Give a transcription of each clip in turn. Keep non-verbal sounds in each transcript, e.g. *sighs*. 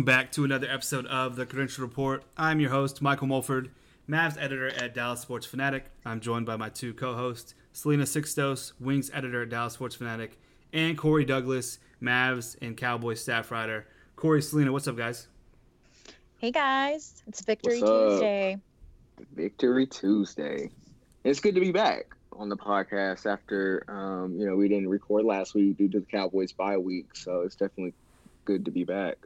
Welcome back to another episode of the Credential Report. I'm your host, Michael Mulford, Mavs editor at Dallas Sports Fanatic. I'm joined by my two co-hosts, Selena Sixtos, Wings editor at Dallas Sports Fanatic, and Corey Douglas, Mavs and Cowboys staff writer. Corey, Selena, what's up, guys? Hey guys, it's Victory Tuesday. Victory Tuesday. It's good to be back on the podcast after um, you know we didn't record last week due to the Cowboys bye week, so it's definitely good to be back.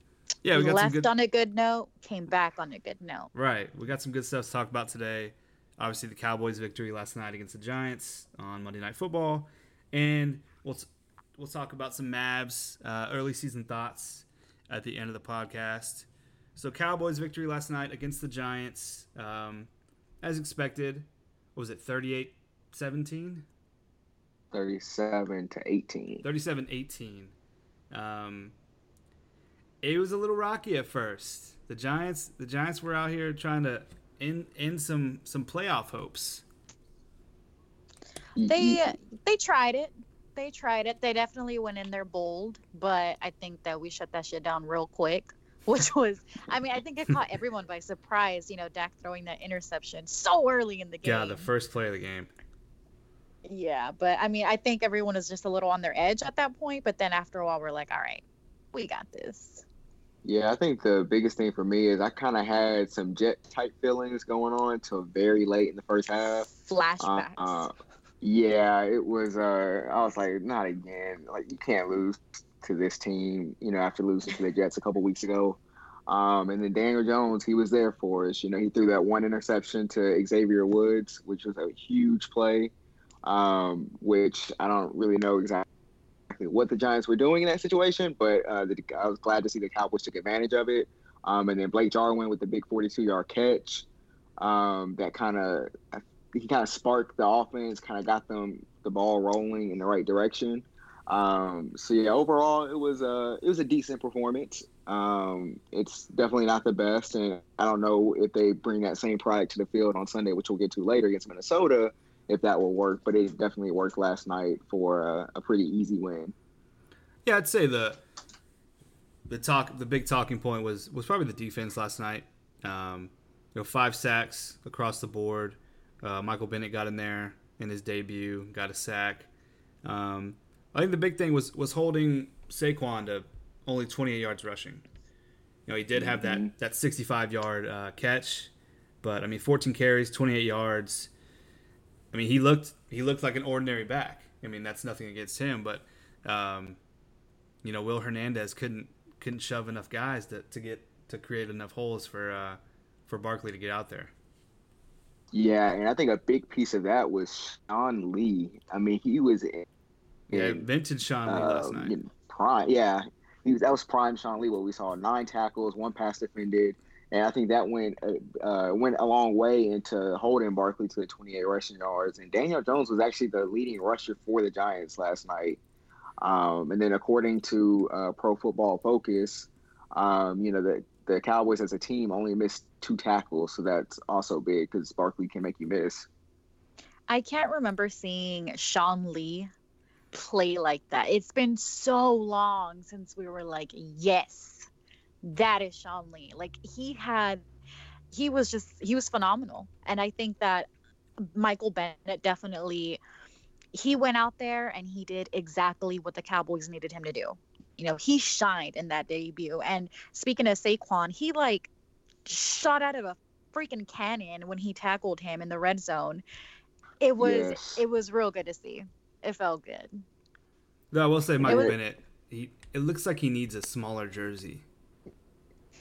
Yeah, we got Left some good. on a good note, came back on a good note. Right, we got some good stuff to talk about today. Obviously, the Cowboys' victory last night against the Giants on Monday Night Football, and we'll we'll talk about some Mavs uh, early season thoughts at the end of the podcast. So, Cowboys' victory last night against the Giants, um, as expected, what was it 38 17? Thirty-seven to eighteen. 37 18. Um, it was a little rocky at first. The Giants, the Giants were out here trying to end, end some some playoff hopes. They mm-hmm. they tried it. They tried it. They definitely went in there bold, but I think that we shut that shit down real quick. *laughs* Which was, I mean, I think it caught everyone by surprise. You know, Dak throwing that interception so early in the game. Yeah, the first play of the game. Yeah, but I mean, I think everyone was just a little on their edge at that point. But then after a while, we're like, all right, we got this. Yeah, I think the biggest thing for me is I kind of had some jet type feelings going on till very late in the first half. Uh, uh, yeah, it was. Uh, I was like, not again. Like you can't lose to this team. You know, after losing to the Jets a couple weeks ago. Um, and then Daniel Jones, he was there for us. You know, he threw that one interception to Xavier Woods, which was a huge play. Um, which I don't really know exactly what the Giants were doing in that situation, but uh, the, I was glad to see the Cowboys took advantage of it. Um, and then Blake Jarwin with the big 42-yard catch um, that kind of he kind of sparked the offense, kind of got them the ball rolling in the right direction. Um, so yeah, overall it was a it was a decent performance. Um, it's definitely not the best, and I don't know if they bring that same product to the field on Sunday, which we'll get to later against Minnesota, if that will work. But it definitely worked last night for a, a pretty easy win. Yeah, I'd say the the talk, the big talking point was was probably the defense last night. Um, you know, five sacks across the board. Uh, Michael Bennett got in there in his debut, got a sack. Um, I think the big thing was was holding Saquon to only 28 yards rushing. You know, he did have that that 65 yard uh, catch, but I mean, 14 carries, 28 yards. I mean, he looked he looked like an ordinary back. I mean, that's nothing against him, but um, you know, Will Hernandez couldn't couldn't shove enough guys to, to get to create enough holes for uh, for Barkley to get out there. Yeah, and I think a big piece of that was Sean Lee. I mean, he was in, Yeah, in, vintage Sean Lee last um, night. prime. Yeah, he was, that was prime Sean Lee. What we saw nine tackles, one pass defended, and I think that went uh, uh, went a long way into holding Barkley to the 28 rushing yards. And Daniel Jones was actually the leading rusher for the Giants last night. Um, and then according to uh, Pro Football Focus, um, you know the the Cowboys as a team only missed two tackles, so that's also big because Barkley can make you miss. I can't remember seeing Sean Lee play like that. It's been so long since we were like, yes, that is Sean Lee. Like he had, he was just, he was phenomenal. And I think that Michael Bennett definitely, he went out there and he did exactly what the Cowboys needed him to do. You know, he shined in that debut. And speaking of Saquon, he like shot out of a freaking cannon when he tackled him in the red zone. It was Yes. it was real good to see. It felt good. Though I will say, Michael was- Bennett, he it looks like he needs a smaller jersey.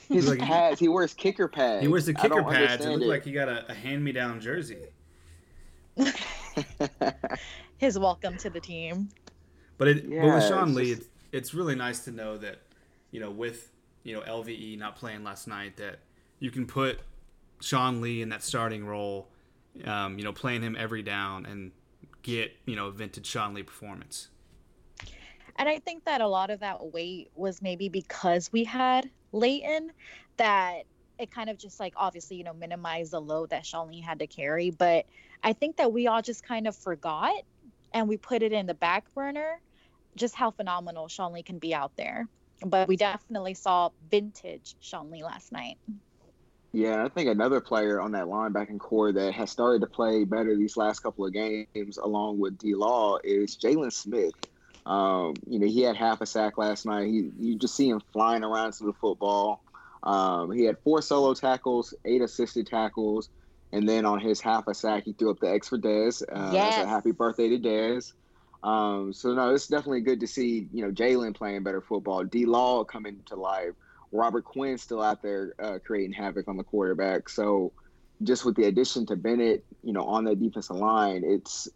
His Like- pads, he wears kicker pads. He wears the kicker don't pads. It understand looked like he got a, a hand me down jersey. *laughs* His welcome to the team. But it, but with Sean it's Lee, just- it's, it's really nice to know that, you know, with you know LVE not playing last night, that you can put Sean Lee in that starting role, um, you know, playing him every down and get you know a vintage Sean Lee performance. And I think that a lot of that weight was maybe because we had Leighton that it kind of just like obviously, you know, minimized the load that Sean Lee had to carry. But I think that we all just kind of forgot and we put it in the back burner just how phenomenal Sean Lee can be out there. but we definitely saw vintage Sean Lee last night. Yeah, I think another player on that linebacking core that has started to play better these last couple of games, along with D Law, is Jaylon Smith. Um, you know, he had half a sack last night. He, you just see him flying around to the football. Um, he had four solo tackles, eight assisted tackles, and then on his half a sack, he threw up the X for Dez. Uh, yes. Happy birthday to Dez. Um, so no, it's definitely good to see you know Jaylon playing better football. D Law coming to life. Robert Quinn still out there uh, creating havoc on the quarterback. So just with the addition to Bennett, you know, on the defensive line, it's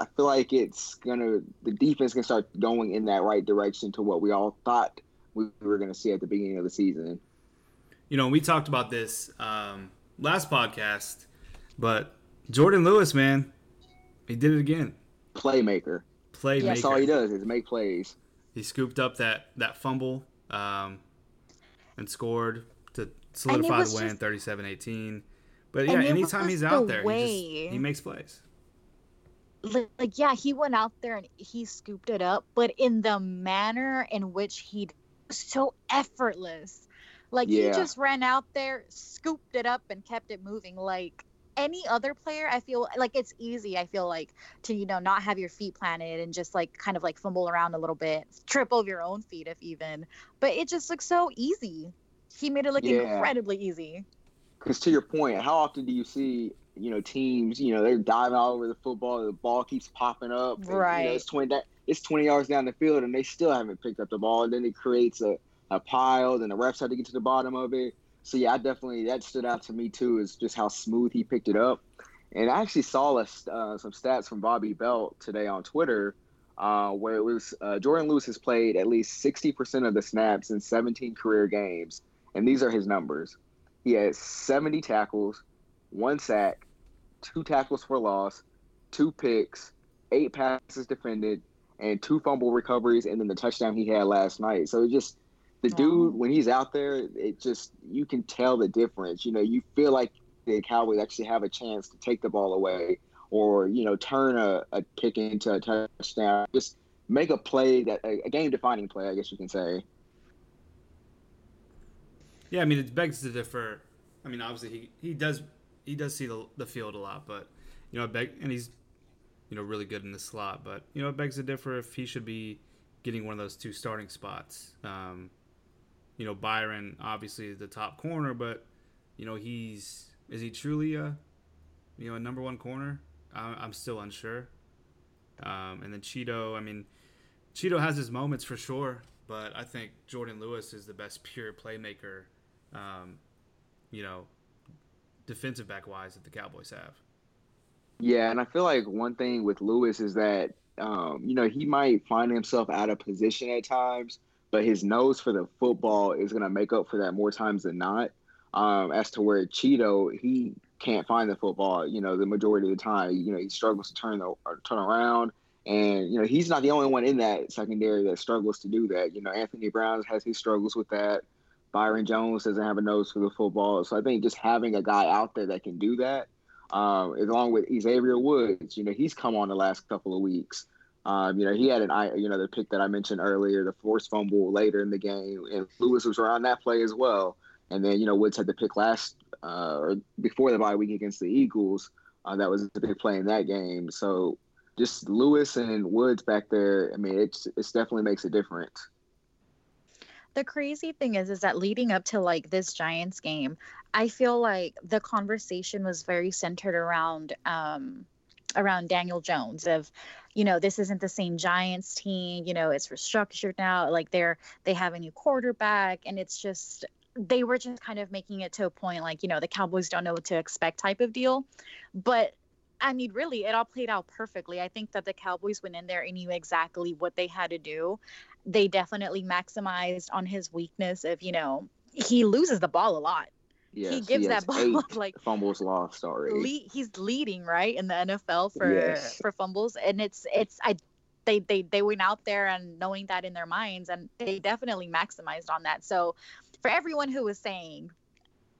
I feel like it's gonna the defense can start going in that right direction to what we all thought we were gonna see at the beginning of the season. You know, we talked about this um, last podcast, but Jourdan Lewis, man, he did it again. Playmaker. Playmaker. That's all he does is make plays. He scooped up that that fumble. Um, and scored to solidify the win, 37-18. But yeah, anytime he's out the there, way, he, just, he makes plays. Like yeah, he went out there and he scooped it up, but in the manner in which he so effortless. Like yeah. he just ran out there, scooped it up, and kept it moving. Like any other player, I feel like it's easy. I feel like to you know not have your feet planted and just like kind of like fumble around a little bit, trip over your own feet if even. But it just looks so easy. He made it look yeah. incredibly easy. Because to your point, how often do you see you know teams? You know they're diving all over the football, the ball keeps popping up. And, right. You know, it's twenty. It's twenty yards down the field, and they still haven't picked up the ball. And then it creates a a pile. Then the refs have to get to the bottom of it so yeah, I definitely that stood out to me too. Is just how smooth he picked it up. And I actually saw a, uh, some stats from Bobby Belt today on Twitter, uh, where it was uh, Jourdan Lewis has played at least 60% of the snaps in 17 career games, and these are his numbers. He has 70 tackles, one sack, two tackles for loss, two picks, eight passes defended, and two fumble recoveries, and then the touchdown he had last night. So it just the dude when he's out there, it just you can tell the difference. You know, you feel like the Cowboys actually have a chance to take the ball away or you know turn a, a pick into a touchdown. Just make a play that a, a game defining play, I guess you can say. Yeah, I mean it begs to differ. I mean, obviously he, he does he does see the, the field a lot, but you know, beg, and he's you know really good in the slot. But you know, it begs to differ if he should be getting one of those two starting spots. Um, you know, Byron obviously is the top corner, but you know, he's is he truly a you know a number one corner? I, am still unsure. Um, and then Cheeto, I mean, Cheeto has his moments for sure, but I think Jourdan Lewis is the best pure playmaker. Um, you know, defensive back wise that the Cowboys have. Yeah, and I feel like one thing with Lewis is that um, you know he might find himself out of position at times but his nose for the football is going to make up for that more times than not. Um, as to where Cheeto, he can't find the football, you know, the majority of the time. You know, he struggles to turn the turn around, and you know he's not the only one in that secondary that struggles to do that. You know, Anthony Brown has his struggles with that. Byron Jones doesn't have a nose for the football, so I think just having a guy out there that can do that, um, along with Xavier Woods, you know, he's come on the last couple of weeks. Um, you know, he had an you know the pick that I mentioned earlier, the forced fumble later in the game, and Lewis was around that play as well. And then you know Woods had the pick last uh, or before the bye week against the Eagles. Uh, that was a big play in that game. So just Lewis and Woods back there. I mean, it's it's definitely makes a difference. The crazy thing is, is that leading up to like this Giants game, I feel like the conversation was very centered around um, around Daniel Jones of you know this isn't the same Giants team you know it's restructured now like they're they have a new quarterback and it's just they were just kind of making it to a point like you know the Cowboys don't know what to expect type of deal. But I mean really it all played out perfectly. I think that the Cowboys went in there and knew exactly what they had to do they definitely maximized on his weakness of you know he loses the ball a lot Yes, he gives he that ball like fumbles lost already. Lead, he's leading right in the NFL for yes. for fumbles, and it's it's I they they they went out there and knowing that in their minds, and they definitely maximized on that. So, for everyone who was saying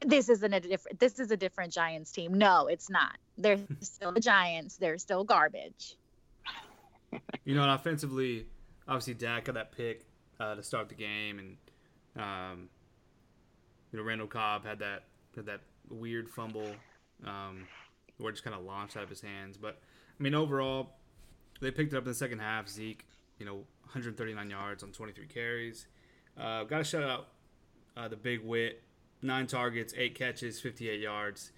this isn't a different this is a different Giants team, no, it's not. They're still the Giants. They're still garbage. You know, and offensively, obviously Dak got that pick. uh, to start the game, and um, you know Randall Cobb had that had that weird fumble um, where it just kind of launched out of his hands. But I mean, overall, they picked it up in the second half. Zeke, you know, 139 yards on 23 carries. Uh, Got to shout out uh, the big wit, nine targets, eight catches, 58 yards.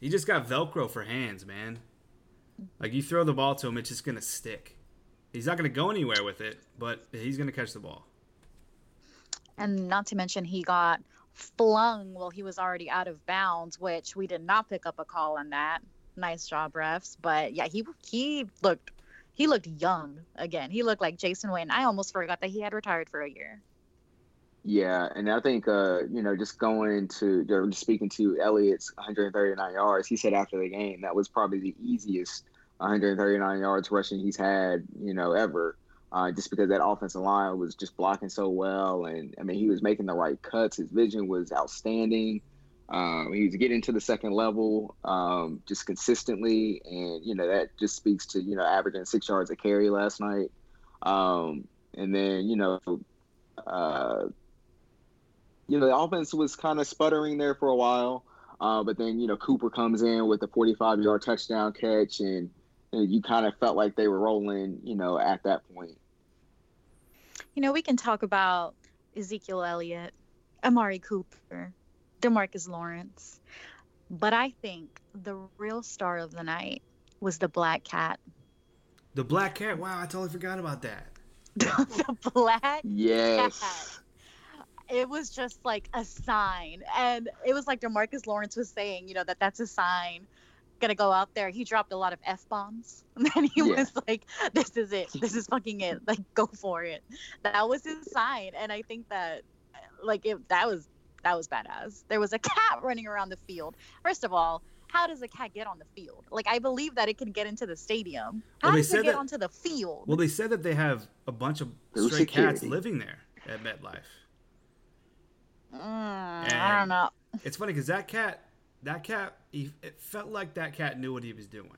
He just got Velcro for hands, man. Like you throw the ball to him, it's just gonna stick. He's not gonna go anywhere with it, but he's gonna catch the ball. And not to mention, he got flung while he was already out of bounds, which we did not pick up a call on that. Nice job, refs. But yeah, he he looked he looked young again. He looked like Jason Witten. I almost forgot that he had retired for a year. Yeah, and I think uh, you know, just going to or just speaking to Elliott's 139 yards, he said after the game that was probably the easiest 139 yards rushing he's had, you know, ever. Uh, just because that offensive line was just blocking so well, and I mean, he was making the right cuts. His vision was outstanding. Um, he was getting to the second level um, just consistently, and you know that just speaks to you know averaging six yards a carry last night. Um, and then you know uh, you know, the offense was kind of sputtering there for a while. Uh, but then, you know, Cooper comes in with a 45 yard touchdown catch, and, and Uh, you kind of felt like they were rolling, you know, at that point. You know, we can talk about Ezekiel Elliott, Amari Cooper, Demarcus Lawrence, but I think the real star of the night was the black cat. The black cat. Wow, I totally forgot about that. *laughs* the black Yes. cat. It was just like a sign, and it was like Demarcus Lawrence was saying, you know, that that's a sign. Gonna go out there. He dropped a lot of f bombs, *laughs* and then he Yeah. was like, "This is it. This is fucking it. Like, go for it." That was his sign, and I think that, like, it, that was that was badass. There was a cat running around the field. First of all, how does a cat get on the field? Like, I believe that it can get into the stadium. How Well, they does it get that- onto the field? Well, they said that they have a bunch of Through stray cats living there at MetLife. Mm, I don't know. It's funny because that cat, that cat, he, it felt like that cat knew what he was doing.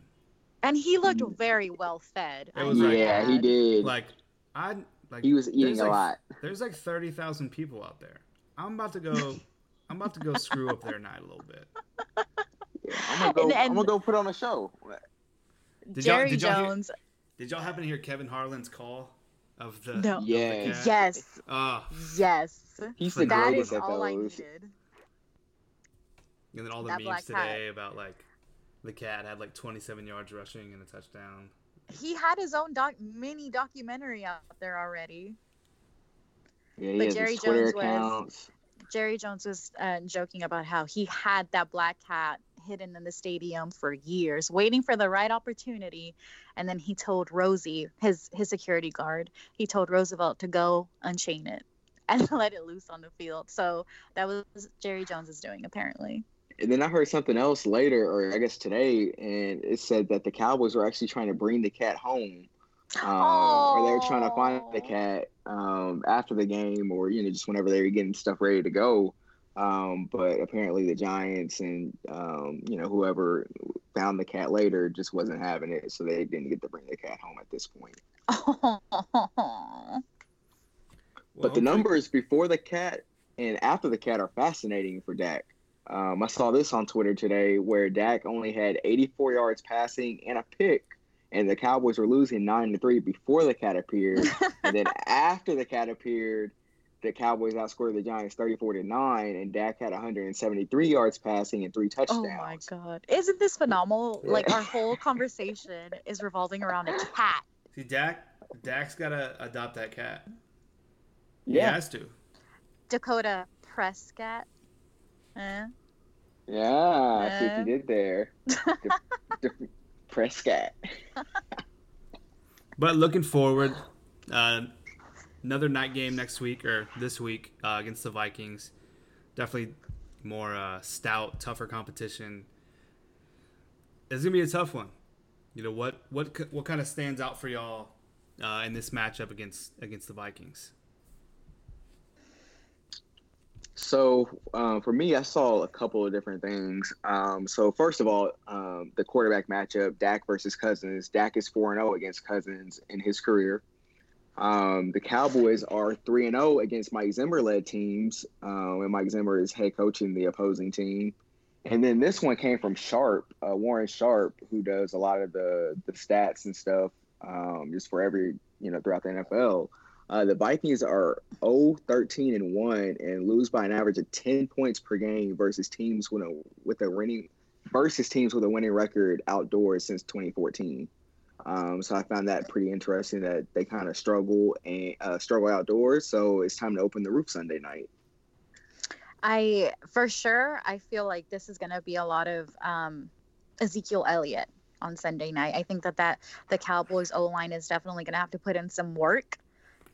And he looked Mm. very well fed. It was might like- yeah, he did. Like, I like he was eating a like- lot. there's like thirty thousand people out there. I'm about to go. I'm about to go *laughs* screw up their night a little bit. Yeah, I'm gonna go. And- and- I'm gonna go put on a show. Did y'all- Jerry did y'all hear- Jones. Did y'all happen to hear Kevin Harlan's call of the? No. of the Yes. cat? Yes, Ah, yes. He's the That greatest is at all I those. needed. And then all the That black memes cat. today about like the cat had like 27 yards rushing and a touchdown. He had his own doc mini documentary out there already. Yeah, But Jerry his Twitter Jones was- Jerry Jones was uh, joking about how he had that black cat hidden in the stadium for years, waiting for the right opportunity. And then he told Rosie, his his security guard, he told Roosevelt to go unchain it *laughs* and let it loose on the field. So that was Jerry Jones's doing apparently. And then I heard something else later, or I guess today, and it said that the Cowboys were actually trying to bring the cat home. Uh, or they were trying to find the cat um, after the game, or you know, just whenever they were getting stuff ready to go. Um, but apparently, the Giants and um, you know whoever found the cat later just wasn't having it, so they didn't get to bring the cat home at this point. Well, *laughs* But the hopefully- numbers before the cat and after the cat are fascinating for Dak. Um, I saw this on Twitter today where Dak only had 84 yards passing and a pick, and the Cowboys were losing nine to three before the cat appeared, *laughs* and then after the cat appeared, the Cowboys outscored the Giants 34 to nine, and Dak had 173 yards passing and three touchdowns. Oh my god. Isn't this phenomenal? Yeah. Like our whole conversation is revolving around a cat. See, Dak, Dak's gotta adopt that cat. Yeah. He Yeah, has to. Dakota Prescott. Eh? yeah, I see what you did there. The- the Prescott. But looking forward, uh, another night game next week or this week uh, against the Vikings. Definitely more uh, stout, tougher competition. It's gonna be a tough one. You know what? What what kind of stands out for y'all uh, in this matchup against against the Vikings? So uh, for me, I saw a couple of different things. Um, so first of all, um, the quarterback matchup: Dak versus Cousins. Dak is four and zero against Cousins in his career. Um, the Cowboys are three and zero against Mike Zimmer led teams, uh, and Mike Zimmer is head coaching the opposing team. And then this one came from Sharp, uh, Warren Sharp, who does a lot of the the stats and stuff um, just for every you know throughout the NFL. Uh, the Vikings are 0 13 and 1 and lose by an average of 10 points per game versus teams with a with a winning versus teams with a winning record outdoors since 2014. Um, so I found that pretty interesting that they kind of struggle and uh, struggle outdoors. So it's time to open the roof Sunday night. I for sure I feel like this is going to be a lot of um, Ezekiel Elliott on Sunday night. I think that that the Cowboys O line is definitely going to have to put in some work,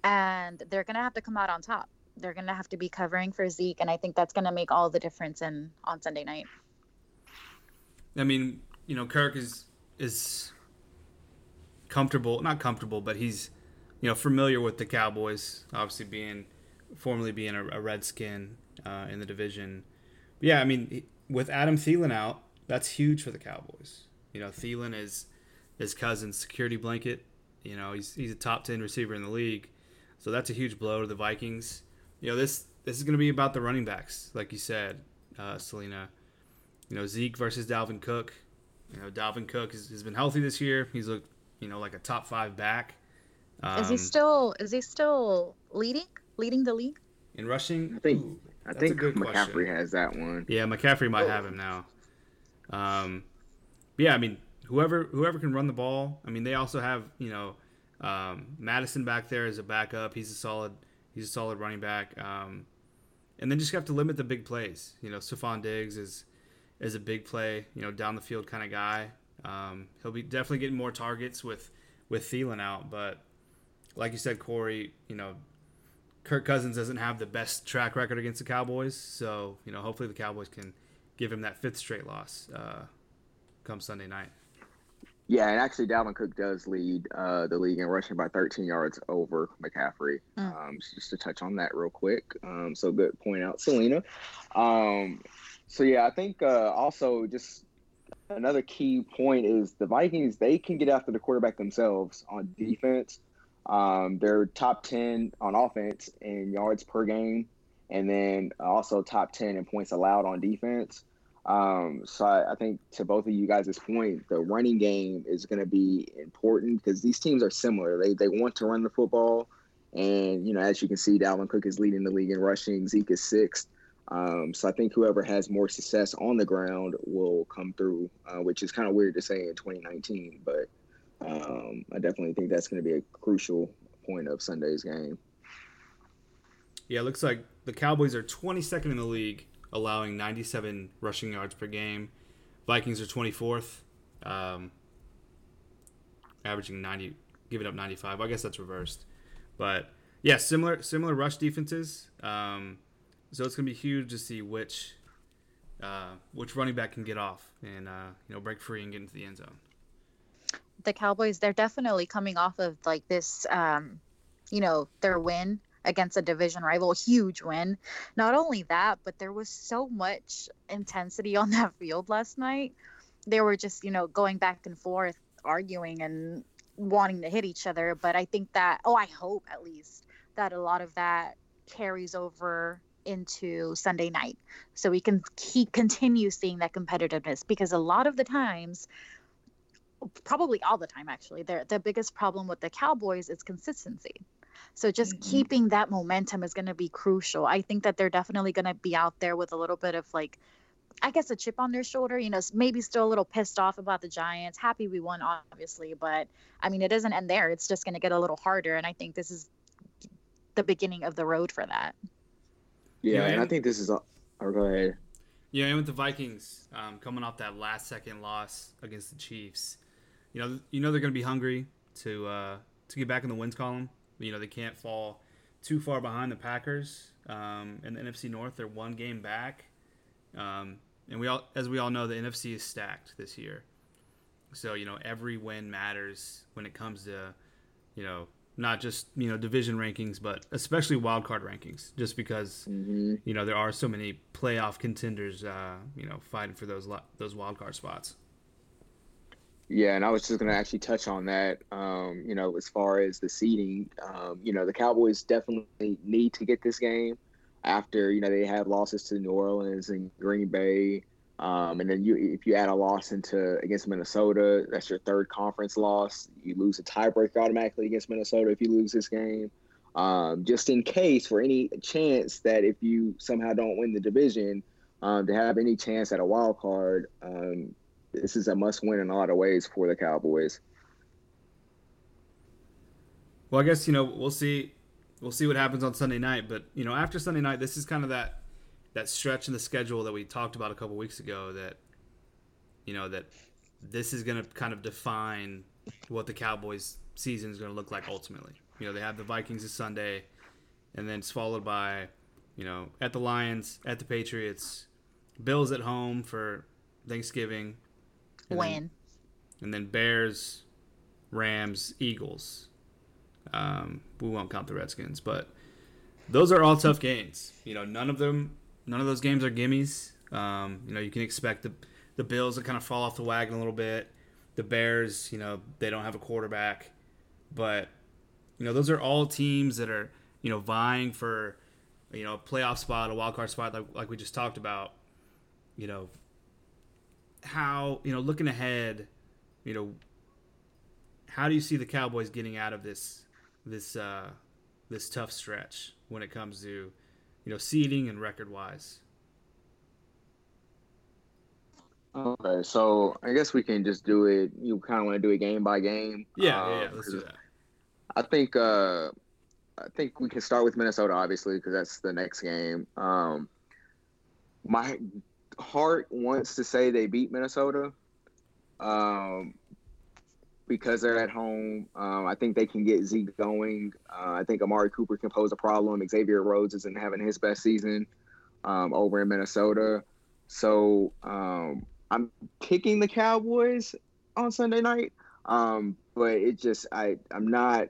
and they're going to have to come out on top. They're going to have to be covering for Zeke, and I think that's going to make all the difference in on Sunday night. I mean, you know, Kirk is is comfortable, not comfortable, but he's you know familiar with the Cowboys, obviously being formerly being a, a Redskin uh, in the division. But yeah, I mean, with Adam Thielen out, that's huge for the Cowboys. You know, Thielen is his Cousins' security blanket. You know, he's he's a top ten receiver in the league, so that's a huge blow to the Vikings. You know, this this is going to be about the running backs, like you said, uh, Selena. You know, Zeke versus Dalvin Cook. You know, Dalvin Cook has, has been healthy this year. He's looked, you know, like a top five back. Um, is he um, still is he still leading leading the league in rushing? I think Ooh, I think McCaffrey question. has that one. Yeah, McCaffrey might oh. have him now. Um, yeah, I mean, whoever whoever can run the ball. I mean, they also have you know um, Mattison back there as a backup. He's a solid he's a solid running back. Um, and then just have to limit the big plays. You know, Stefon Diggs is is a big play, you know, down the field kind of guy. Um, he'll be definitely getting more targets with with Thielen out, but like you said, Corey, you know, Kirk Cousins doesn't have the best track record against the Cowboys, so you know, hopefully the Cowboys can give him that fifth straight loss. Uh, come Sunday night. Yeah, and actually, Dalvin Cook does lead uh, the league in rushing by 13 yards over McCaffrey. Mm. Um, just to touch on that real quick. Um, so good point out, Selena. Um, so yeah, I think uh, also just another key point is the Vikings. They can get after the quarterback themselves on defense. Um, they're top 10 on offense in yards per game, and then also top 10 in points allowed on defense. Um, so I, I, think to both of you guys' point, the running game is going to be important because these teams are similar. They they want to run the football, and you know as you can see, Dalvin Cook is leading the league in rushing. Zeke is sixth. Um, so I think whoever has more success on the ground will come through, uh, which is kind of weird to say in 2019, but um, I definitely think that's going to be a crucial point of Sunday's game. Yeah, it looks like the Cowboys are 22nd in the league allowing 97 rushing yards per game. Vikings are 24th, um, averaging 90, giving up 95. I guess that's reversed, but yeah, similar similar rush defenses. Um, so it's gonna be huge to see which uh, which running back can get off and uh, you know break free and get into the end zone. The Cowboys, they're definitely coming off of like this, um, you know, their win against a division rival, huge win. Not only that, but there was so much intensity on that *laughs* field last night. They were just, you know, going back and forth, arguing and wanting to hit each other. But I think that, oh, I hope at least that a lot of that carries over into Sunday night. So we can keep continue seeing that competitiveness because a lot of the times probably all the time actually the the biggest problem with the Cowboys is consistency. So just mm-hmm. keeping that momentum is going to be crucial. I think that they're definitely going to be out there with a little bit of like I guess a chip on their shoulder, you know, maybe still a little pissed off about the Giants. Happy we won obviously, but I mean it doesn't end there. It's just going to get a little harder and I think this is the beginning of the road for that. Yeah, yeah and, and I think this is. Or oh, go ahead. Yeah, and with the Vikings um, coming off that last second loss against the Chiefs, you know, you know they're going to be hungry to uh, to get back in the wins column. You know, they can't fall too far behind the Packers um, in the NFC North. They're one game back, um, and we all, as we all know, the NFC is stacked this year. So you know, every win matters when it comes to, you know, not just you know division rankings, but especially wild card rankings. Just because mm-hmm. you know there are so many playoff contenders, uh, you know, fighting for those those wild card spots. Yeah, and I was just going to actually touch on that. Um, you know, as far as the seeding, um, you know, the Cowboys definitely need to get this game after you know they have losses to New Orleans and Green Bay, um, and then you if you add a loss into against Minnesota, that's your third conference loss. You lose a tiebreaker automatically against Minnesota if you lose this game. Um, just in case, for any chance that if you somehow don't win the division, um, to have any chance at a wild card, um, this is a must win in a lot of ways for the Cowboys. Well, I guess you know we'll see we'll see what happens on Sunday night, but you know after Sunday night, this is kind of that that stretch in the schedule that we talked about a couple weeks ago that you know that this is going to kind of define what the Cowboys season is going to look like ultimately. You know, they have the Vikings this Sunday and then it's followed by, you know, at the Lions, at the Patriots, Bills at home for Thanksgiving, and Win. Then, and then Bears, Rams, Eagles. Um, we won't count the Redskins, but those are all tough games. You know, none of them, none of those games are gimmies. Um, you know, you can expect the the Bills to kind of fall off the wagon a little bit. The Bears, you know, they don't have a quarterback, but you know, those are all teams that are you know vying for you know a playoff spot, a wild card spot, like like we just talked about. You know, how you know looking ahead, you know, how do you see the Cowboys getting out of this this uh, this tough stretch when it comes to you know seeding and record wise? Okay, so I guess we can just do it. You kind of want to do it game by game. Yeah, yeah, yeah, Um, let's do that. I think uh, I think we can start with Minnesota, obviously, because that's the next game. Um, my heart wants to say they beat Minnesota um, because they're at home. Um, I think they can get Zeke going. Uh, I think Amari Cooper can pose a problem. Xavier Rhodes isn't having his best season um, over in Minnesota. So um, I'm picking the Cowboys on Sunday night. Um, but it just I I'm not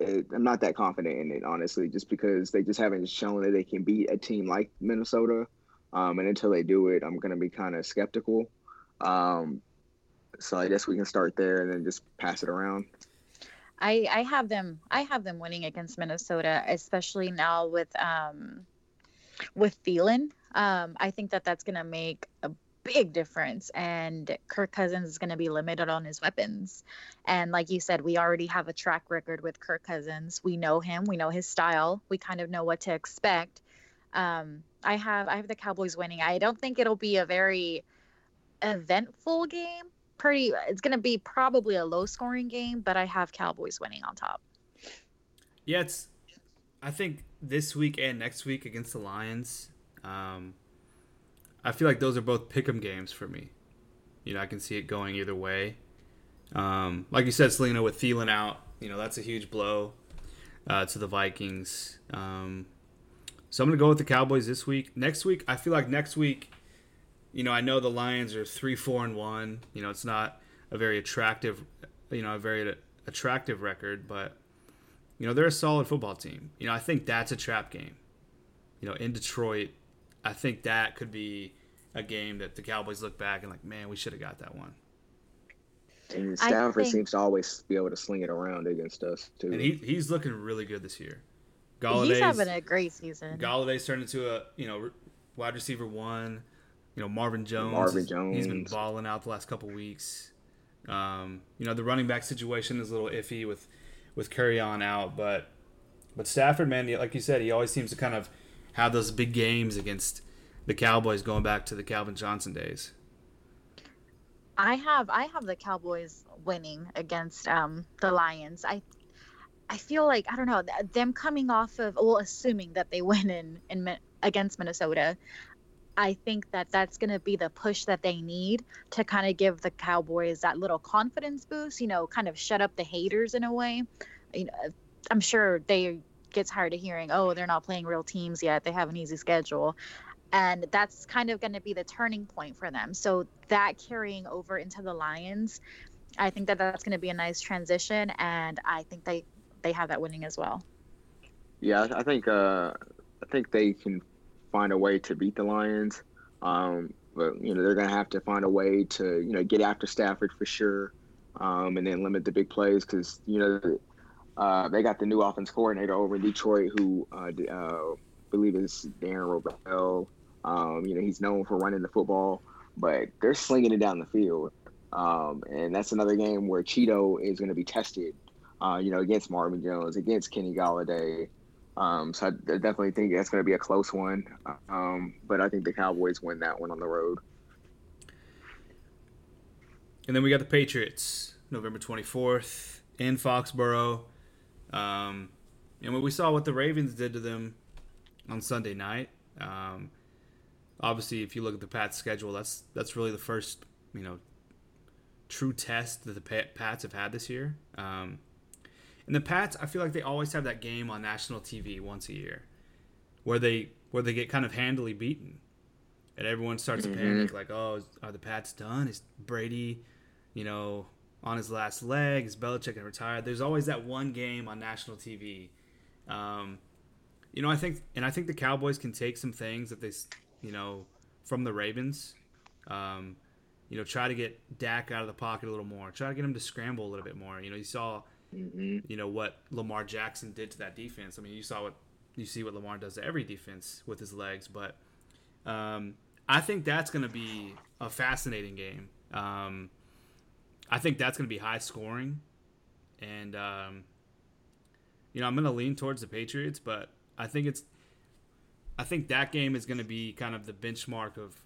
I'm not that confident in it honestly, just because they just haven't shown that they can beat a team like Minnesota. Um, and until they do it, I'm gonna be kind of skeptical. Um, so I guess we can start there and then just pass it around. I I have them I have them winning against Minnesota, especially now with um with Thielen. Um, I think that that's gonna make a big difference, and Kirk Cousins is gonna be limited on his weapons. And like you said, we already have a track record with Kirk Cousins. We know him, we know his style, we kind of know what to expect. Um, I have I have the Cowboys winning. I don't think it'll be a very eventful game. Pretty, it's gonna be probably a low scoring game, but I have Cowboys winning on top. Yeah, it's. I think this week and next week against the Lions, um, I feel like those are both pick'em games for me. You know, I can see it going either way. Um, like you said, Selena with Thielen out, you know that's a huge blow uh, to the Vikings. Um, so I'm gonna go with the Cowboys this week. Next week, I feel like next week, you know, I know the Lions are three, four, and one. You know, it's not a very attractive, you know, a very attractive record, but you know, they're a solid football team. You know, I think that's a trap game. You know, in Detroit, I think that could be a game that the Cowboys look back and like, man, we should have got that one. And I Stafford think- seems to always be able to sling it around against us too. And he he's looking really good this year. He's having a great season. Golladay's turned into a you know wide receiver one. You know Marvin Jones. Marvin Jones. He's been Jones. balling out the last couple weeks. Um, you know the running back situation is a little iffy with with Kerryon out, but but Stafford, man, like you said, he always seems to kind of have those big games against the Cowboys, going back to the Calvin Johnson days. I have I have the Cowboys winning against um, the Lions. I I feel like I don't know them coming off of well, assuming that they win in in against Minnesota. I think that that's going to be the push that they need to kind of give the Cowboys that little confidence boost. You know, kind of shut up the haters in a way. You know, I'm sure they get tired of hearing, "Oh, they're not playing real teams yet. They have an easy schedule." and that's kind of going to be the turning point for them. So that carrying over into the Lions, I think that that's going to be a nice transition, and I think they they have that winning as well. Yeah, I think uh, I think they can find a way to beat the Lions, um, but you know they're gonna have to find a way to you know get after Stafford for sure. um, and then limit the big plays because you know uh, they got the new offense coordinator over in Detroit who uh, uh, believe is Darrell Bevell. Um, you know he's known for running the football, but they're slinging it down the field, um, and that's another game where Cheeto is going to be tested. Uh, you know against Marvin Jones, against Kenny Golladay. Um, so I definitely think that's going to be a close one. Um, but I think the Cowboys win that one on the road. And then we got the Patriots, November 24th in Foxborough. Um, and we saw what the Ravens did to them on Sunday night, um, obviously, if you look at the Pats' schedule, that's that's really the first you know true test that the Pats have had this year. Um, and the Pats, I feel like they always have that game on national TV once a year, where they where they get kind of handily beaten, and everyone starts mm-hmm. to panic, like, "Oh, are the Pats done? Is Brady, you know, on his last leg? Is Belichick gonna retire?" There's always that one game on national TV. Um, you know, I think, and I think the Cowboys can take some things that they, you know, from the Ravens. Um, you know, try to get Dak out of the pocket a little more. Try to get him to scramble a little bit more. You know, you saw mm-hmm. you know what Lamar Jackson did to that defense. I mean, you saw what you see what Lamar does to every defense with his legs, but um, I think that's going to be a fascinating game. Um, I think that's going to be high scoring, and um, you know I'm going to lean towards the Patriots, but I think it's I think that game is going to be kind of the benchmark of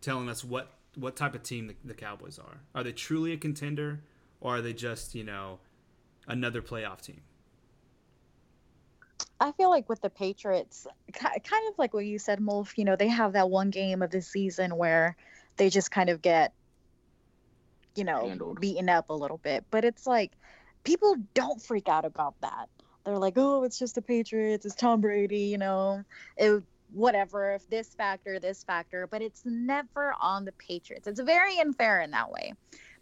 telling us what what type of team the, the Cowboys are. Are they truly a contender, or are they just you know another playoff team? I feel like with the Patriots, kind of like what you said, Mulf, you know, they have that one game of the season where they just kind of get, you know, Handled. beaten up a little bit. But it's like people don't freak out about that. They're like, oh, it's just the Patriots, it's Tom Brady, you know, it, whatever, if this factor, this factor. But it's never on the Patriots. It's very unfair in that way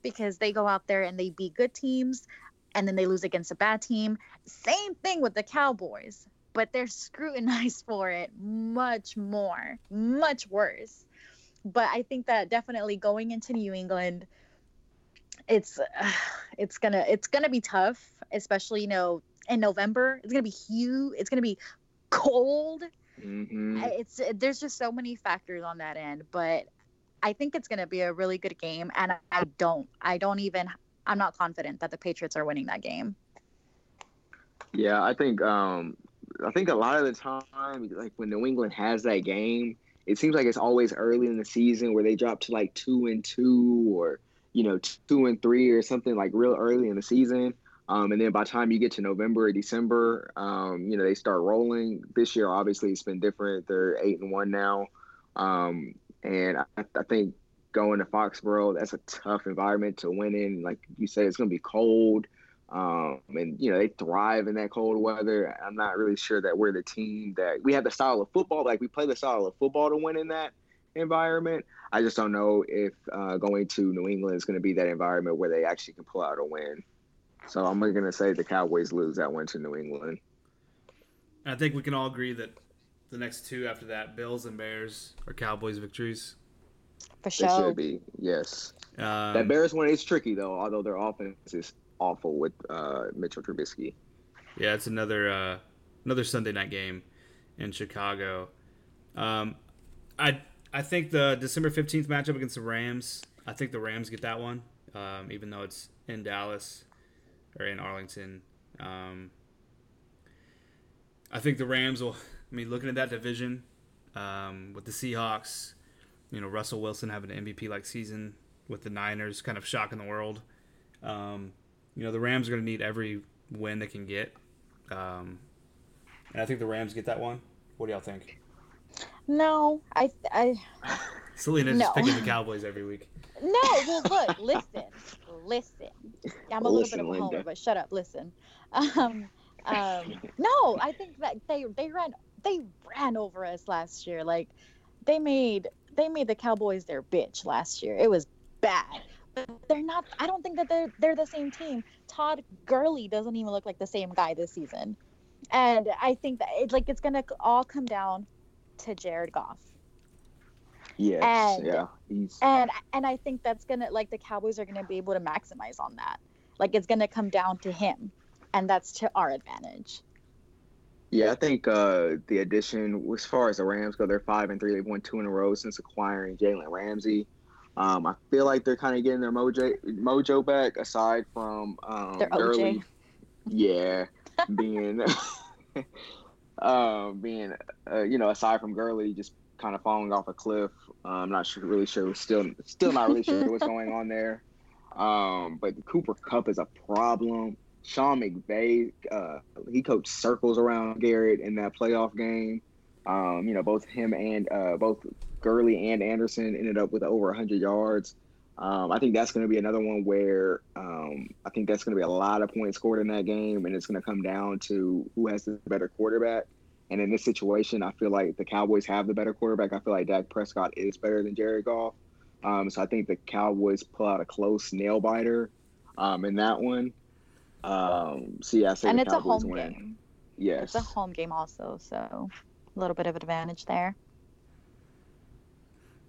because they go out there and they beat good teams and then they lose against a bad team. Same thing with the Cowboys, but they're scrutinized *laughs* for it much more, much worse. But I think that definitely going into New England, it's uh, *sighs* it's gonna it's gonna be tough, especially you know in November. It's gonna be huge. It's gonna be cold. Mm-hmm. It's there's just so many factors on that end, but I think it's going to be a really good game, and I don't, I don't even I'm not confident that the Patriots are winning that game. Yeah, I think um, I think a lot of the time, like when New England has that game, it seems like it's always early in the season where they drop to like two and two or you know two and three or something like real early in the season. Um, and then by the time you get to November or December, um, you know they start rolling. This year, obviously, it's been different. They're eight and one now, um, and I, I think going to Foxborough. That's a tough environment to win in. Like you said, it's going to be cold. Um, and you know they thrive in that cold weather. I'm not really sure that we're the team that we have the style of football. Like we play the style of football to win in that environment. I just don't know if uh, going to New England is going to be that environment where they actually can pull out a win. So I'm going to say the Cowboys lose that one to New England. I think we can all agree that the next two after that, Bills and Bears, are Cowboys victories. For sure. They should be, yes. Um, that Bears one is tricky though, although their offense is awful with uh, Mitchell Trubisky. Yeah, it's another uh, another Sunday night game in Chicago. Um, I I think the December fifteenth matchup against the Rams. I think the Rams get that one, um, even though it's in Dallas or in Arlington. Um, I think the Rams will. I mean, looking at that division um, with the Seahawks, you know Russell Wilson having an MVP like season with the Niners, kind of shocking the world. Um, you know the Rams are going to need every win they can get, um, and I think the Rams get that one. What do y'all think? No, I, I. Selena no. just picking the Cowboys every week. No, well, look, *laughs* listen, listen. I'm a listen, little bit of a homer, but shut up, listen. Um, um, no, I think that they they ran they ran over us last year. Like they made they made the Cowboys their bitch last year. It was bad. But they're not I don't think that they're they're the same team. Todd Gurley doesn't even look like the same guy this season. And I think that it, like it's going to all come down to Jared Goff. Yes, And- yeah, he's And and I think that's gonna like the Cowboys are gonna be able to maximize on that. Like it's gonna come down to him, and that's to our advantage. Yeah, I think uh, the addition, as far as the Rams go, they're five and three. They've won two in a row since acquiring Jalen Ramsey. Um, I feel like they're kind of getting their mojo mojo back. Aside from um. Gurley, yeah, being um, *laughs* being uh, you know, aside from Gurley just kind of falling off a cliff. Uh, I'm not sure, really sure. Still, still not really sure what's *laughs* going on there. Um, but Cooper Kupp is a problem. Sean McVay, uh, he coached circles around Garrett in that playoff game. Um, you know, both him and uh, both Gurley and Anderson ended up with over 100 yards. Um, I think that's going to be another one where um, I think that's going to be a lot of points scored in that game, and it's going to come down to who has the better quarterback. And in this situation, I feel like the Cowboys have the better quarterback. I feel like Dak Prescott is better than Jared Goff. Um, so I think the Cowboys pull out a close nail biter um, in that one. Um, so yeah, I say and the it's a home win. game. Yes. It's a home game also, so a little bit of advantage there.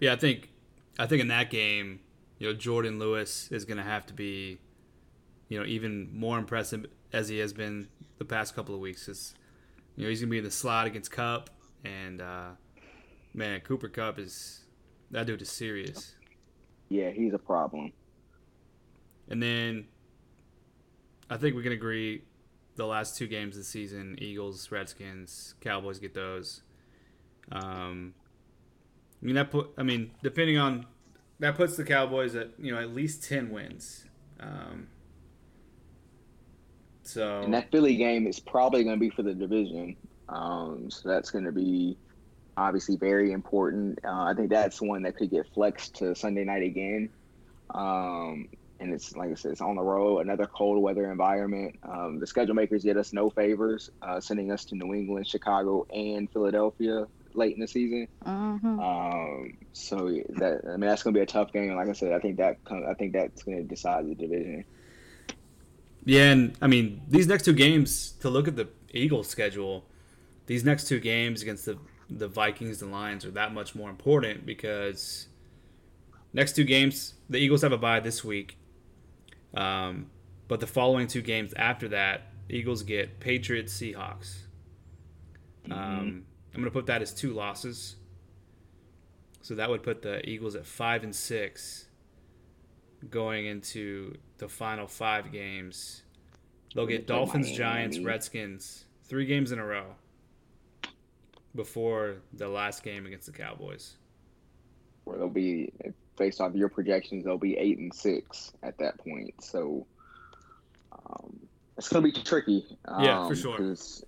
Yeah, I think I think in that game, you know, Jourdan Lewis is going to have to be, you know, even more impressive as he has been the past couple of weeks. 'cause, you know, he's going to be in the slot against Kupp, and uh, man, Cooper Kupp is that dude is serious. Yeah, he's a problem. And then I think we can agree the last two games of the season, Eagles, Redskins, Cowboys get those. Um, I mean that put I mean, depending on that puts the Cowboys at, you know, at least 10 wins. Um, so And that Philly game is probably going to be for the division. Um, so that's going to be obviously very important. Uh, I think that's one that could get flexed to Sunday night again. Um, and it's like I said, it's on the road, another cold weather environment. Um, the schedule makers did us no favors, uh, sending us to New England, Chicago, and Philadelphia late in the season. hmm Um, so that I mean that's going to be a tough game. Like I said, I think that I think that's going to decide the division. Yeah, and I mean these next two games. To look at the Eagles' schedule, these next two games against the the Vikings and Lions are that much more important because next two games the Eagles have a bye this week, um, but the following two games after that, Eagles get Patriots, Seahawks. Um, I'm gonna put that as two losses, so that would put the Eagles at five and six going into the final five games. They'll get Dolphins, Giants, Redskins, three games in a row before the last game against the Cowboys. where they'll be based off your projections, they'll be eight and six at that point. So um, it's going to be tricky. Um, Yeah, for sure. Cause,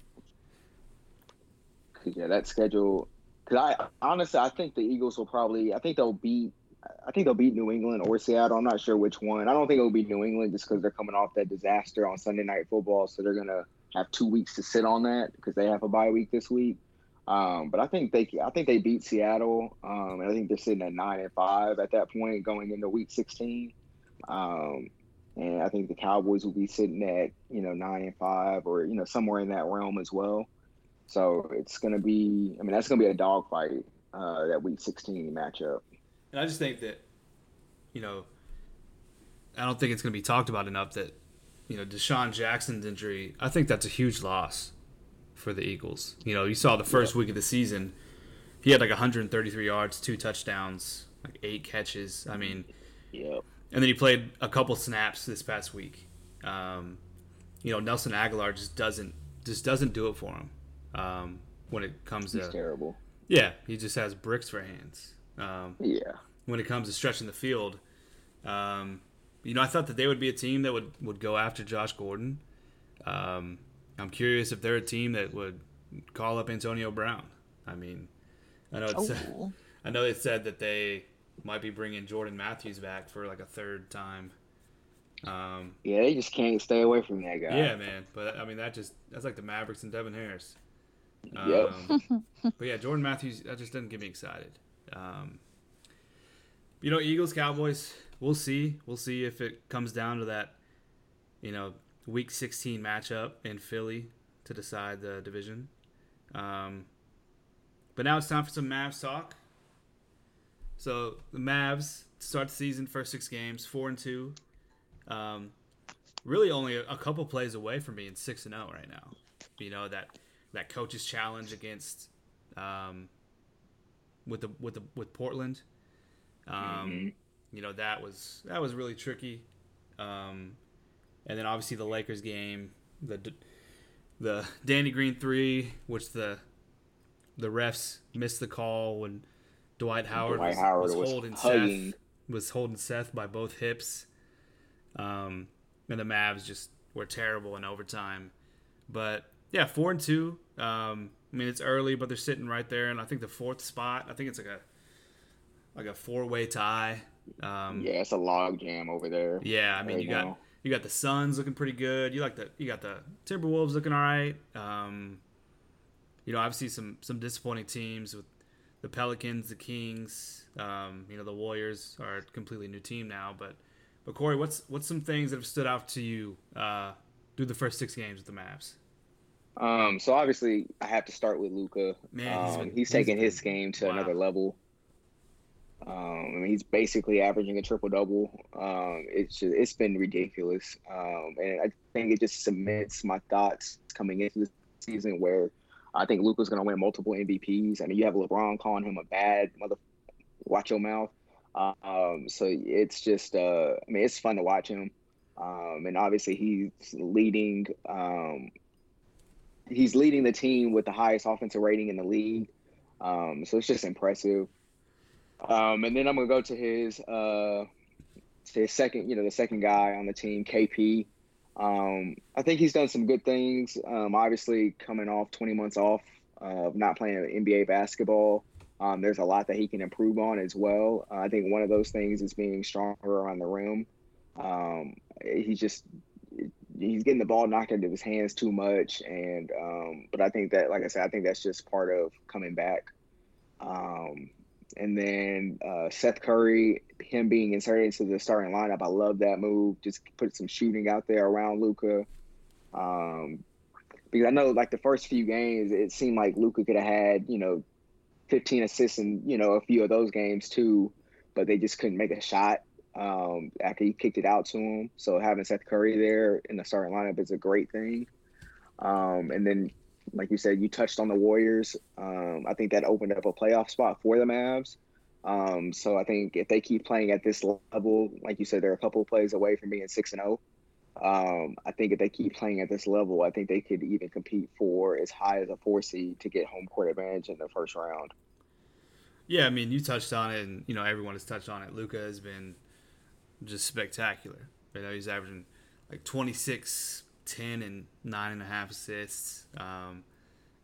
'cause, yeah, that schedule. Because I honestly, I think the Eagles will probably. I think they'll beat. I think they'll beat New England or Seattle. I'm not sure which one. I don't think it'll be New England just because they're coming off that disaster on Sunday Night Football, so they're gonna have two weeks to sit on that because they have a bye week this week. Um, but I think they, I think they beat Seattle, um, and I think they're sitting at nine and five at that point going into Week 16. Um, and I think the Cowboys will be sitting at you know nine and five or you know somewhere in that realm as well. So it's going to be, I mean, that's going to be a dogfight uh, that Week 16 matchup. And I just think that, you know, I don't think it's going to be talked about enough that, you know, DeSean Jackson's injury, I think that's a huge loss for the Eagles. You know, you saw the first week of the season, he had like 133 yards, two touchdowns, like eight catches. I mean, Yep. and then he played a couple snaps this past week. Um, you know, Nelson Agholor just doesn't just doesn't do it for him um, when it comes He's to terrible. yeah. He just has bricks for hands. Um, Yeah. when it comes to stretching the field. Um, you know, I thought that they would be a team that would, would go after Josh Gordon. Um, I'm curious if they're a team that would call up Antonio Brown. I mean, I know it's, *laughs* Oh, I know they said that they might be bringing Jordan Matthews back for like a third time. Um, Yeah, they just can't stay away from that guy. yeah, man, but I mean that just that's like the Mavericks and Devin Harris. Yep. Um, *laughs* but yeah, Jordan Matthews that just doesn't get me excited. Um, you know, Eagles Cowboys. We'll see. We'll see if it comes down to that. You know, Week 16 matchup in Philly to decide the division. Um, but now it's time for some Mavs talk. So the Mavs start the season first six games, four and two. Um, really only a, a couple plays away from being six and zero right now. You know that that coach's challenge against um, with the with the with Portland. Um, Mhm. You know that was that was really tricky. Um, and then obviously the Lakers game, the the Danny Green three, which the the refs missed the call when Dwight Howard, Dwight was, Howard was was holding hugging. Seth was holding Seth by both hips. Um, and the Mavs just were terrible in overtime. But yeah, four and two. Um, I mean it's early, but they're sitting right there, and I think the fourth spot. I think it's like a like a four way tie. Um, Yeah, it's a log jam over there. yeah, I mean right you got now. You got the Suns looking pretty good. You like the you got the Timberwolves looking all right. Um, you know, obviously some some disappointing teams with the Pelicans, the Kings. Um, you know, the Warriors are a completely new team now. But but Corey, what's what's some things that have stood out to you uh, through the first six games with the Mavs? Um, so obviously I have to start with Luka. Man, he's um, been- he's he's taking been- his game to wow. another level. Um, I mean, he's basically averaging a triple double. Um, it's just, it's been ridiculous. Um, and I think it just cements my thoughts coming into the season where I think Luka's going to win multiple MVPs. I mean, you have LeBron calling him a bad mother. Watch your mouth. Um, so it's just, uh, I mean, it's fun to watch him. Um, and obviously he's leading. Um, he's leading the team with the highest offensive rating in the league. Um, so it's just impressive. Um, and then I'm gonna go to his uh, to his second, you know, the second guy on the team, KP. Um, I think he's done some good things. Um, obviously, coming off 20 months off of not playing NBA basketball, um, there's a lot that he can improve on as well. Uh, I think one of those things is being stronger around the rim. Um, he's just he's getting the ball knocked into his hands too much, and um, but I think that, like I said, I think that's just part of coming back. Um, and then uh, Seth Curry, him being inserted into the starting lineup, I love that move. Just put some shooting out there around Luka. Um, because I know like the first few games, it seemed like Luka could have had you know 15 assists in you know a few of those games too, but they just couldn't make a shot um, after he kicked it out to him. So having Seth Curry there in the starting lineup is a great thing. Um, and then, like you said, you touched on the Warriors. Um, I think that opened up a playoff spot for the Mavs. Um, so I think if they keep playing at this level, like you said, they're a couple of plays away from being six and zero. Um, I think if they keep playing at this level, I think they could even compete for as high as a four seed to get home court advantage in the first round. Yeah, I mean, you touched on it, and you know everyone has touched on it. Luka has been just spectacular. You know, he's averaging like 26, 10, and nine and a half assists. Um,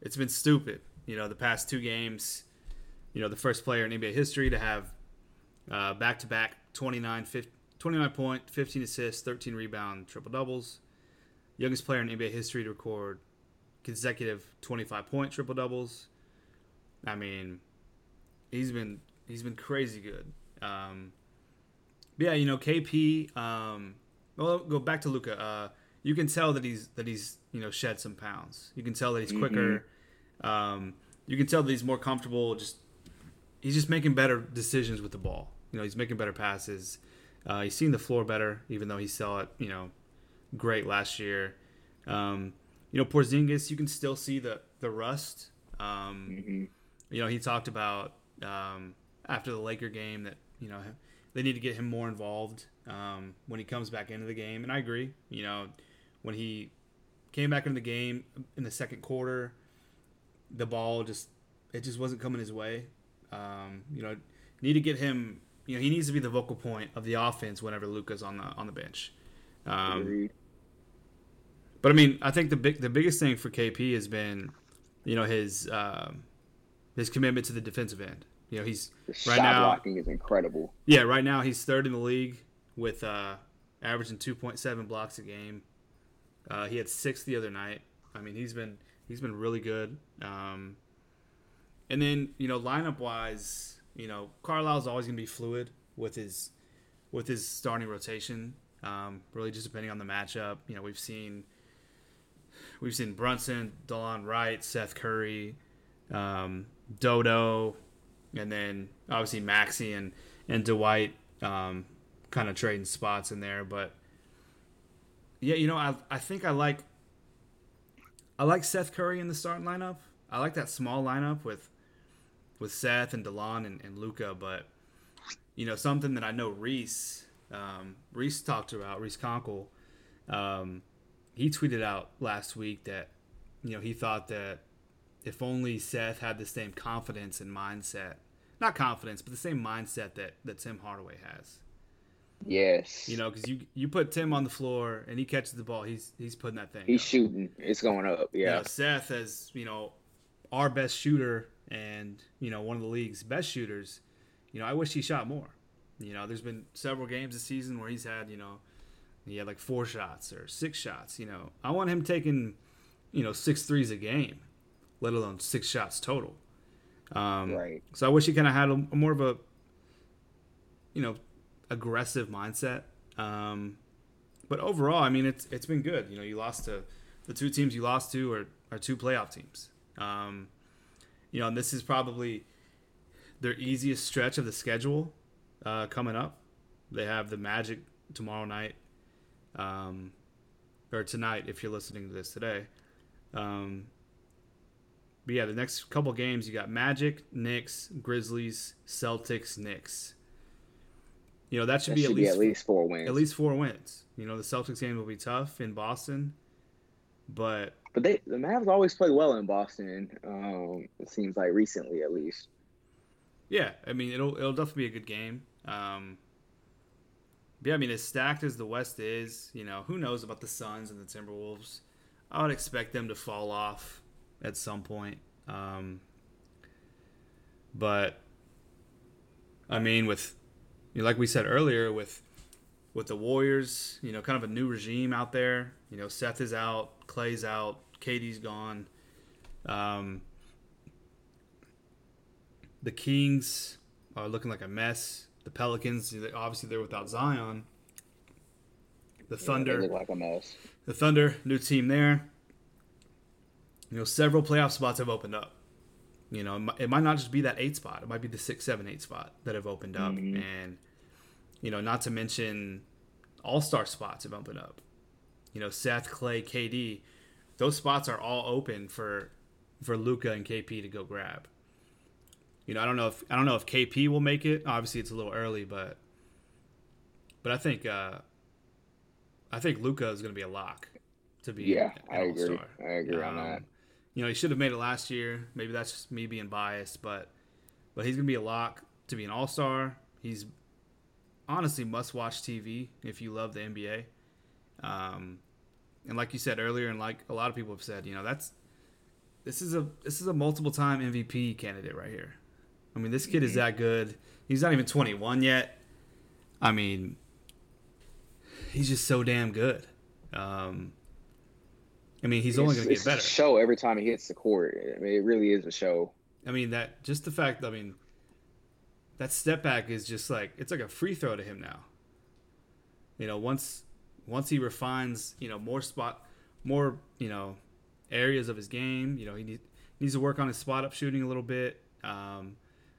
it's been stupid. You know, the past two games, you know, the first player in NBA history to have back to back 29, 50, 29 point, 15 assists, 13 rebound, triple doubles. Youngest player in NBA history to record consecutive 25 point triple doubles. I mean, he's been he's been crazy good. Um, yeah, you know KP. Um, well, go back to Luka. Uh, you can tell that he's that he's you know shed some pounds. You can tell that he's quicker. Um, you can tell that he's more comfortable. Just he's just making better decisions with the ball. You know, he's making better passes. Uh, he's seen the floor better, even though he saw it you know great last year. Um, you know, Porzingis, you can still see the the rust. Um, Mhm. you know, he talked about um, after the Laker game that you know they need to get him more involved um, when he comes back into the game, and I agree. You know, when he came back into the game in the second quarter, the ball just it just wasn't coming his way. Um, you know, need to get him. You know, he needs to be the vocal point of the offense whenever Luka's on the on the bench. Um, but I mean, I think the big the biggest thing for KP has been, you know, his um, his commitment to the defensive end. You know, he's The right shot now- blocking is incredible. yeah, right now he's third in the league with uh, averaging two point seven blocks a game. Uh, he had six the other night. I mean, he's been he's been really good. Um, and then you know, lineup wise, you know, Carlisle's always gonna be fluid with his with his starting rotation. Um, really, just depending on the matchup. You know, we've seen we've seen Brunson, Delon Wright, Seth Curry, um, Dodo, and then obviously Maxi and and Dwight um, kind of trading spots in there. But yeah, you know, I I think I like I like Seth Curry in the starting lineup. I like that small lineup with with Seth and Delon and, and Luka, but you know something that I know Reese um, Reese talked about Reese Conkle. Um, he tweeted out last week that you know he thought that if only Seth had the same confidence and mindset, not confidence, but the same mindset that that Tim Hardaway has. Yes. You know, because you you put Tim on the floor and he catches the ball, he's he's putting that thing. He's up. shooting. It's going up. Yeah. You know, Seth as you know our best shooter and you know one of the league's best shooters. You know, I wish he shot more. You know, there's been several games this season where he's had you know he had like four shots or six shots. You know, I want him taking you know six threes a game, let alone six shots total. Um, right. So I wish he kind of had a, a more of a you know aggressive mindset. Um, but overall, I mean, it's it's been good. You know, you lost to the two teams you lost to are, are two playoff teams. Um, you know, and this is probably their easiest stretch of the schedule uh, coming up. They have the Magic tomorrow night, um, or tonight if you're listening to this today. Um, but yeah, the next couple games you got Magic, Knicks, Grizzlies, Celtics, Knicks. You know that should, That be, should at be least at least four wins. at least four wins. You know the Celtics game will be tough in Boston, but But they the Mavs always play well in Boston. Um, it seems like recently, at least. yeah, I mean it'll it'll definitely be a good game. Um, yeah, I mean as stacked as the West is, you know who knows about the Suns and the Timberwolves. I would expect them to fall off at some point. Um, but I mean, with you know, like we said earlier, with with the Warriors, you know, kind of a new regime out there. You know, Seth is out, Clay's out, KD's gone. Um, the Kings are looking like a mess. The Pelicans, obviously, they're without Zion. The Thunder, Yeah, they look like a mess. the Thunder, new team there. You know, several playoff spots have opened up. You know, it might not just be that eight spot; it might be the six, seven, eight spot that have opened up, Mhm. and you know, not to mention all star spots have opened up. You know, Seth, Clay, KD, those spots are all open for for Luka and KP to go grab. You know, I don't know if I don't know if KP will make it. Obviously, it's a little early, but but I think uh, I think Luka is going to be a lock to be Yeah, I agree. I agree on Um, that. You know, he should have made it last year. Maybe that's just me being biased, but but he's gonna be a lock to be an all star. He's honestly must watch TV if you love the NBA. Um, and like you said earlier, and like a lot of people have said, you know, that's this is a this is a multiple time MVP candidate right here. I mean, this kid is that good. He's not even 21 yet. I mean, he's just so damn good. Um, I mean, he's only It's- going to it's get a better. show every time he hits the court. I mean, it really is a show. I mean that just the fact. I mean, that step back is just like it's like a free throw to him now. You know, once once he refines, you know, more spot, more you know, areas of his game. You know, he need, needs to work on his spot up shooting a little bit. Um,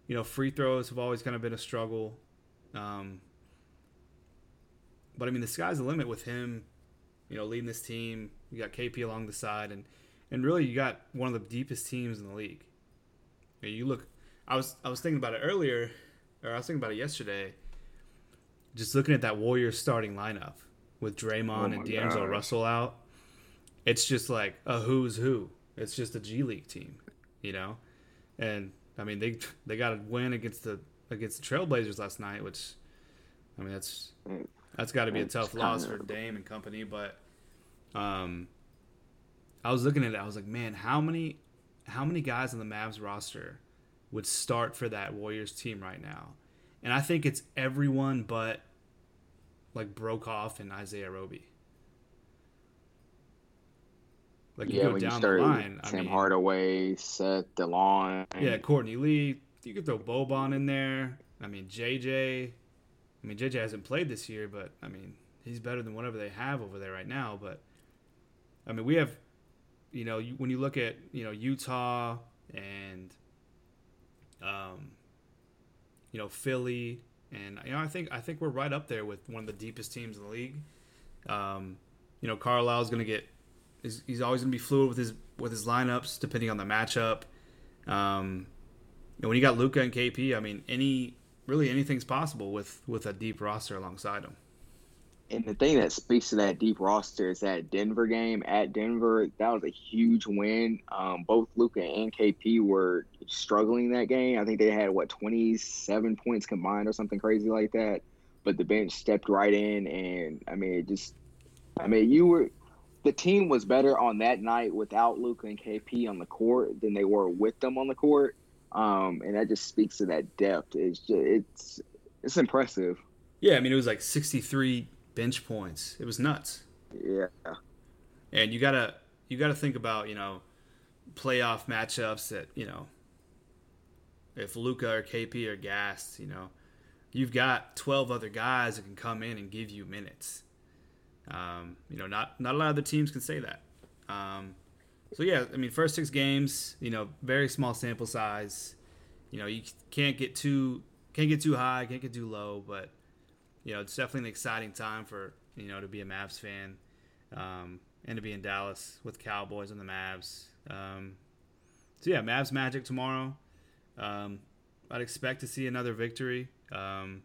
you know, free throws have always kind of been a struggle. Um, but I mean, the sky's the limit with him. You know, leading this team. You got KP along the side, and and really you got one of the deepest teams in the league. You, you look. I was I was thinking about it earlier, or I was thinking about it yesterday. Just looking at that Warriors starting lineup with Draymond Oh and D'Angelo. Russell out, it's just like a who's who. It's just a G League team, you know. And I mean, they they got a win against the against the Trailblazers last night, which I mean that's that's got to be a tough loss for Dame and company. But um, I was looking at it, I was like, man, how many how many guys on the Mavs roster would start for that Warriors team right now? And I think it's everyone but like Broekhoff and Isaiah Roby. Like you yeah, go when you start the line, I mean, Hardaway, Seth, DeLon. yeah, Courtney Lee. You could throw Boban in there. I mean, JJ. I mean, JJ hasn't played this year, but I mean, he's better than whatever they have over there right now. But I mean, we have, you know, you, when you look at you know Utah and, um, you know Philly, and you know I think I think we're right up there with one of the deepest teams in the league. Um, you know Carlisle's going to get he's, he's always going to be fluid with his with his lineups depending on the matchup. Um, and when you got Luka and KP, I mean any really anything's possible with with a deep roster alongside them. And the thing that speaks to that deep roster is that Denver game at Denver. That was a huge win. Um, both Luka and KP were struggling that game. I think they had what 27 points combined or something crazy like that. But the bench stepped right in, and I mean, it just, I mean, you were, the team was better on that night without Luka and KP on the court than they were with them on the court. Um, and that just speaks to that depth. It's just, it's it's impressive. Yeah, I mean, it was like 63 bench points. It was nuts. Yeah. And you gotta you gotta think about you know playoff matchups that you know if Luka or KP are gassed, you know you've got 12 other guys that can come in and give you minutes. Um, you know, not not a lot of the teams can say that. Um, so yeah, I mean, first six games, you know, very small sample size. You know, you can't get too can't get too high, can't get too low, but you know, it's definitely an exciting time for you know to be a Mavs fan um, and to be in Dallas with Cowboys and the Mavs. Um, so yeah, Mavs Magic tomorrow. Um, I'd expect to see another victory. Um,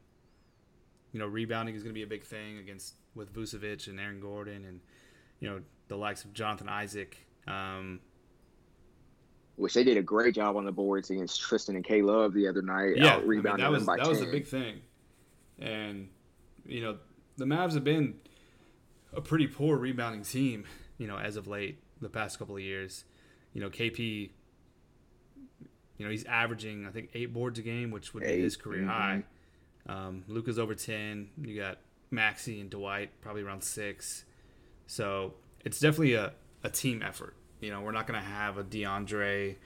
you know, rebounding is going to be a big thing against with Vucevic and Aaron Gordon and you know the likes of Jonathan Isaac. Um, which they did a great job on the boards against Tristan and K Love the other night. Yeah, I mean, that was that 10. was a big thing, and you know, the Mavs have been a pretty poor rebounding team, you know, as of late, the past couple of years. You know, KP, you know, he's averaging, I think, eight boards a game, which would eight. be his career mm-hmm. high. Um, Luka's over 10. You got Maxi and Dwight probably around six. So it's definitely a, a team effort. You know, we're not going to have a DeAndre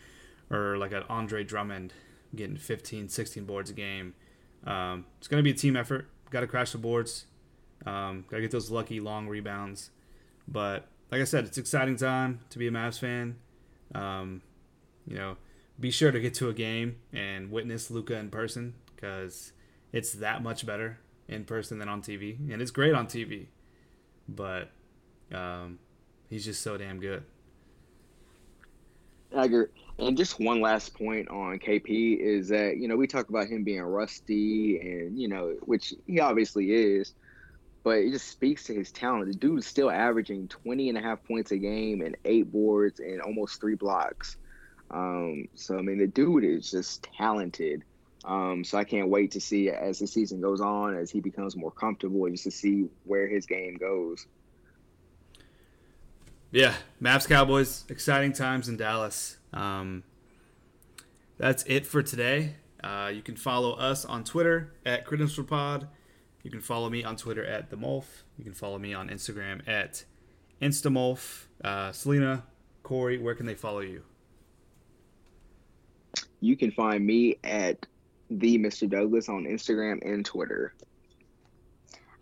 or like an Andre Drummond getting 15, 16 boards a game. Um, it's going to be a team effort got to crash the boards. Um, got to get those lucky long rebounds. But like I said, it's exciting time to be a Mavs fan. Um, you know, be sure to get to a game and witness Luka in person because it's that much better in person than on TV, and it's great on TV. But um, he's just so damn good. I agree. And just one last point on KP is that, you know, we talk about him being rusty and, you know, which he obviously is, but it just speaks to his talent. The dude's still averaging 20 and a half points a game and eight boards and almost three blocks. Um, so, I mean, the dude is just talented. Um, so I can't wait to see as the season goes on, as he becomes more comfortable, just to see where his game goes. Yeah, Mavs Cowboys, exciting times in Dallas. Um, that's it for today. Uh, you can follow us on Twitter at CredentialPod. You can follow me on Twitter at the Molf. You can follow me on Instagram at Instamolf. Uh, Selena, Corey, where can they follow you? You can find me at the Mr. Douglas on Instagram and Twitter.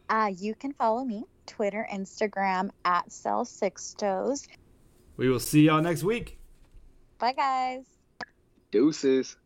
Uh, you can follow me Twitter, Instagram at Cell Sixtos. We will see y'all next week. Bye, guys. Deuces.